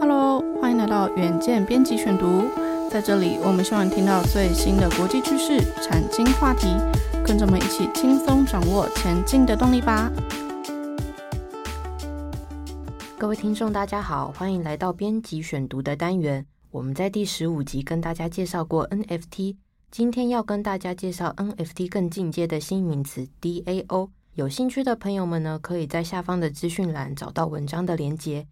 Hello，欢迎来到远见编辑选读。在这里，我们希望听到最新的国际趋势、产经话题，跟着我们一起轻松掌握前进的动力吧。各位听众，大家好，欢迎来到编辑选读的单元。我们在第十五集跟大家介绍过 NFT，今天要跟大家介绍 NFT 更进阶的新名词 DAO。有兴趣的朋友们呢，可以在下方的资讯栏找到文章的连接。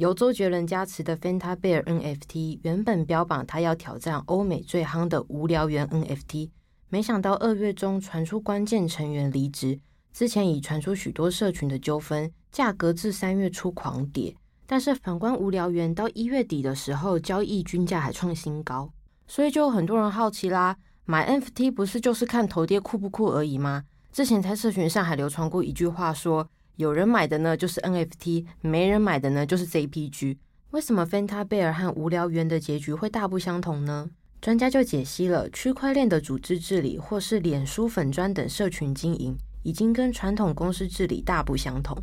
由周杰伦加持的 Fanta Bear NFT 原本标榜他要挑战欧美最夯的无聊猿 NFT，没想到二月中传出关键成员离职，之前已传出许多社群的纠纷，价格自三月初狂跌。但是反观无聊猿到一月底的时候，交易均价还创新高，所以就有很多人好奇啦，买 NFT 不是就是看头爹酷不酷而已吗？之前在社群上还流传过一句话说，说有人买的呢就是 NFT，没人买的呢就是 JPG。为什么 Fanta Bear 和无聊猿的结局会大不相同呢？专家就解析了，区块链的组织治理或是脸书粉专等社群经营，已经跟传统公司治理大不相同。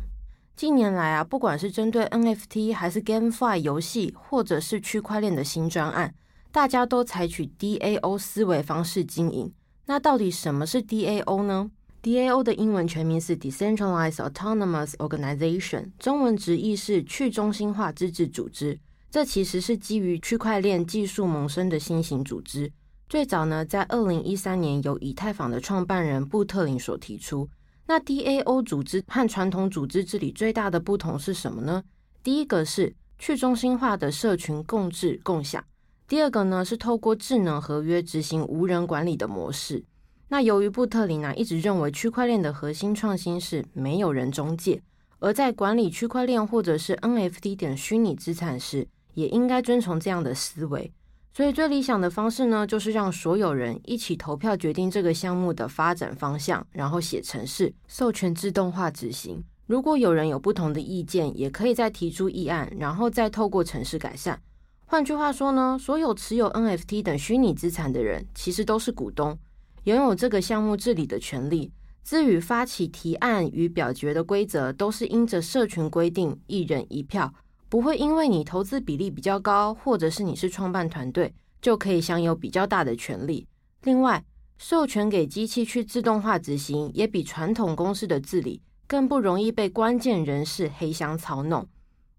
近年来啊，不管是针对 NFT 还是 GameFi 游戏，或者是区块链的新专案，大家都采取 DAO 思维方式经营。那到底什么是 DAO 呢？DAO 的英文全名是 Decentralized Autonomous Organization，中文直译是去中心化自治组织。这其实是基于区块链技术萌生的新型组织。最早呢，在二零一三年由以太坊的创办人布特林所提出。那 DAO 组织和传统组织治理最大的不同是什么呢？第一个是去中心化的社群共治共享，第二个呢是透过智能合约执行无人管理的模式。那由于布特林呢、一直认为区块链的核心创新是没有人中介，而在管理区块链或者是 NFT 等虚拟资产时，也应该遵从这样的思维。所以最理想的方式呢，就是让所有人一起投票决定这个项目的发展方向，然后写程式，授权自动化执行。如果有人有不同的意见，也可以再提出议案，然后再透过程式改善。换句话说呢，所有持有 NFT 等虚拟资产的人，其实都是股东。拥有这个项目治理的权利，至于发起提案与表决的规则，都是因着社群规定，一人一票，不会因为你投资比例比较高，或者是你是创办团队，就可以享有比较大的权利。另外，授权给机器去自动化执行，也比传统公司的治理更不容易被关键人士黑箱操弄。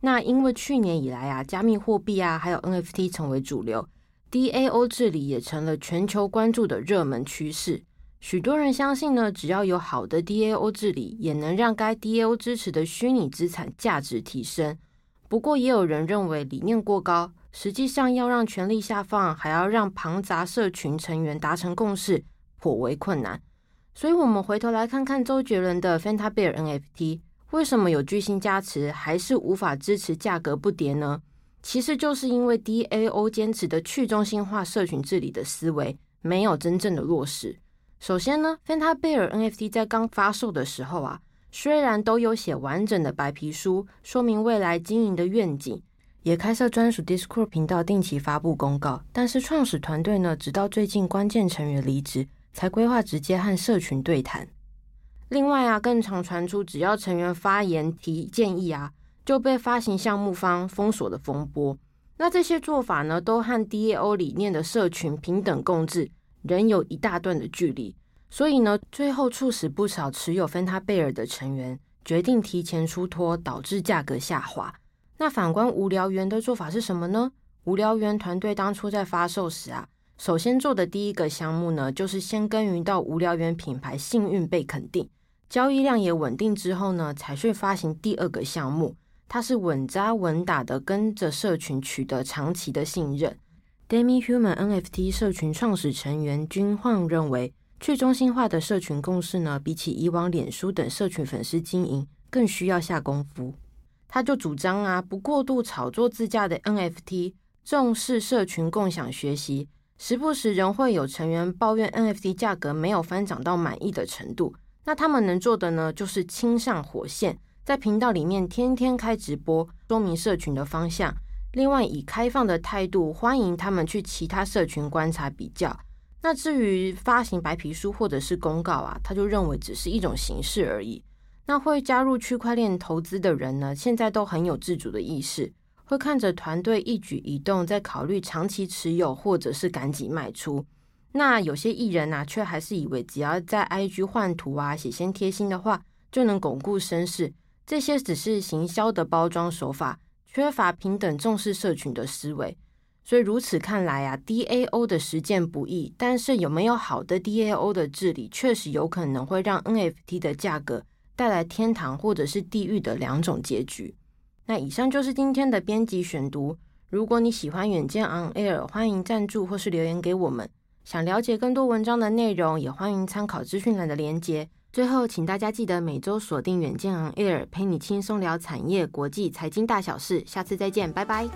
那因为去年以来啊，加密货币啊，还有 NFT 成为主流。DAO 治理也成了全球关注的热门趋势。许多人相信呢，只要有好的 DAO 治理，也能让该 DAO 支持的虚拟资产价值提升。不过，也有人认为理念过高，实际上要让权力下放，还要让庞杂社群成员达成共识，颇为困难。所以，我们回头来看看周杰伦的 Fanta Bear NFT，为什么有巨星加持，还是无法支持价格不跌呢？其实就是因为 DAO 坚持的去中心化社群治理的思维没有真正的落实。首先呢，Fanta Bear NFT 在刚发售的时候啊，虽然都有写完整的白皮书，说明未来经营的愿景，也开设专属 Discord 频道，定期发布公告，但是创始团队呢，直到最近关键成员离职，才规划直接和社群对谈。另外啊，更常传出只要成员发言提建议啊。就被发行项目方封锁的风波，那这些做法呢，都和 DAO 理念的社群平等共治仍有一大段的距离，所以呢，最后促使不少持有 Fanta Bear 的成员决定提前出脱，导致价格下滑。那反观无聊猿的做法是什么呢？无聊猿团队当初在发售时啊，首先做的第一个项目呢，就是先耕耘到无聊猿品牌幸运被肯定，交易量也稳定之后呢，才去发行第二个项目。他是稳扎稳打的，跟着社群取得长期的信任。Demi-Human NFT 社群创始成员君晃认为，去中心化的社群共识呢，比起以往脸书等社群粉丝经营，更需要下功夫。他就主张啊，不过度炒作自家的 NFT，重视社群共享学习。时不时仍会有成员抱怨 NFT 价格没有翻涨到满意的程度，那他们能做的呢，就是亲上火线。在频道里面天天开直播，说明社群的方向。另外，以开放的态度欢迎他们去其他社群观察比较。那至于发行白皮书或者是公告啊，他就认为只是一种形式而已。那会加入区块链投资的人呢，现在都很有自主的意识，会看着团队一举一动，在考虑长期持有或者是赶紧卖出。那有些艺人呢、啊，却还是以为只要在 IG 换图啊、写些贴心的话，就能巩固声势。这些只是行销的包装手法，缺乏平等重视社群的思维。所以如此看来啊，DAO 的实践不易，但是有没有好的 DAO 的治理，确实有可能会让 NFT 的价格带来天堂或者是地狱的两种结局。那以上就是今天的编辑选读。如果你喜欢远见 On Air，欢迎赞助或是留言给我们。想了解更多文章的内容，也欢迎参考资讯栏的连接。最后，请大家记得每周锁定远见 On Air，陪你轻松聊产业、国际、财经大小事。下次再见，拜拜。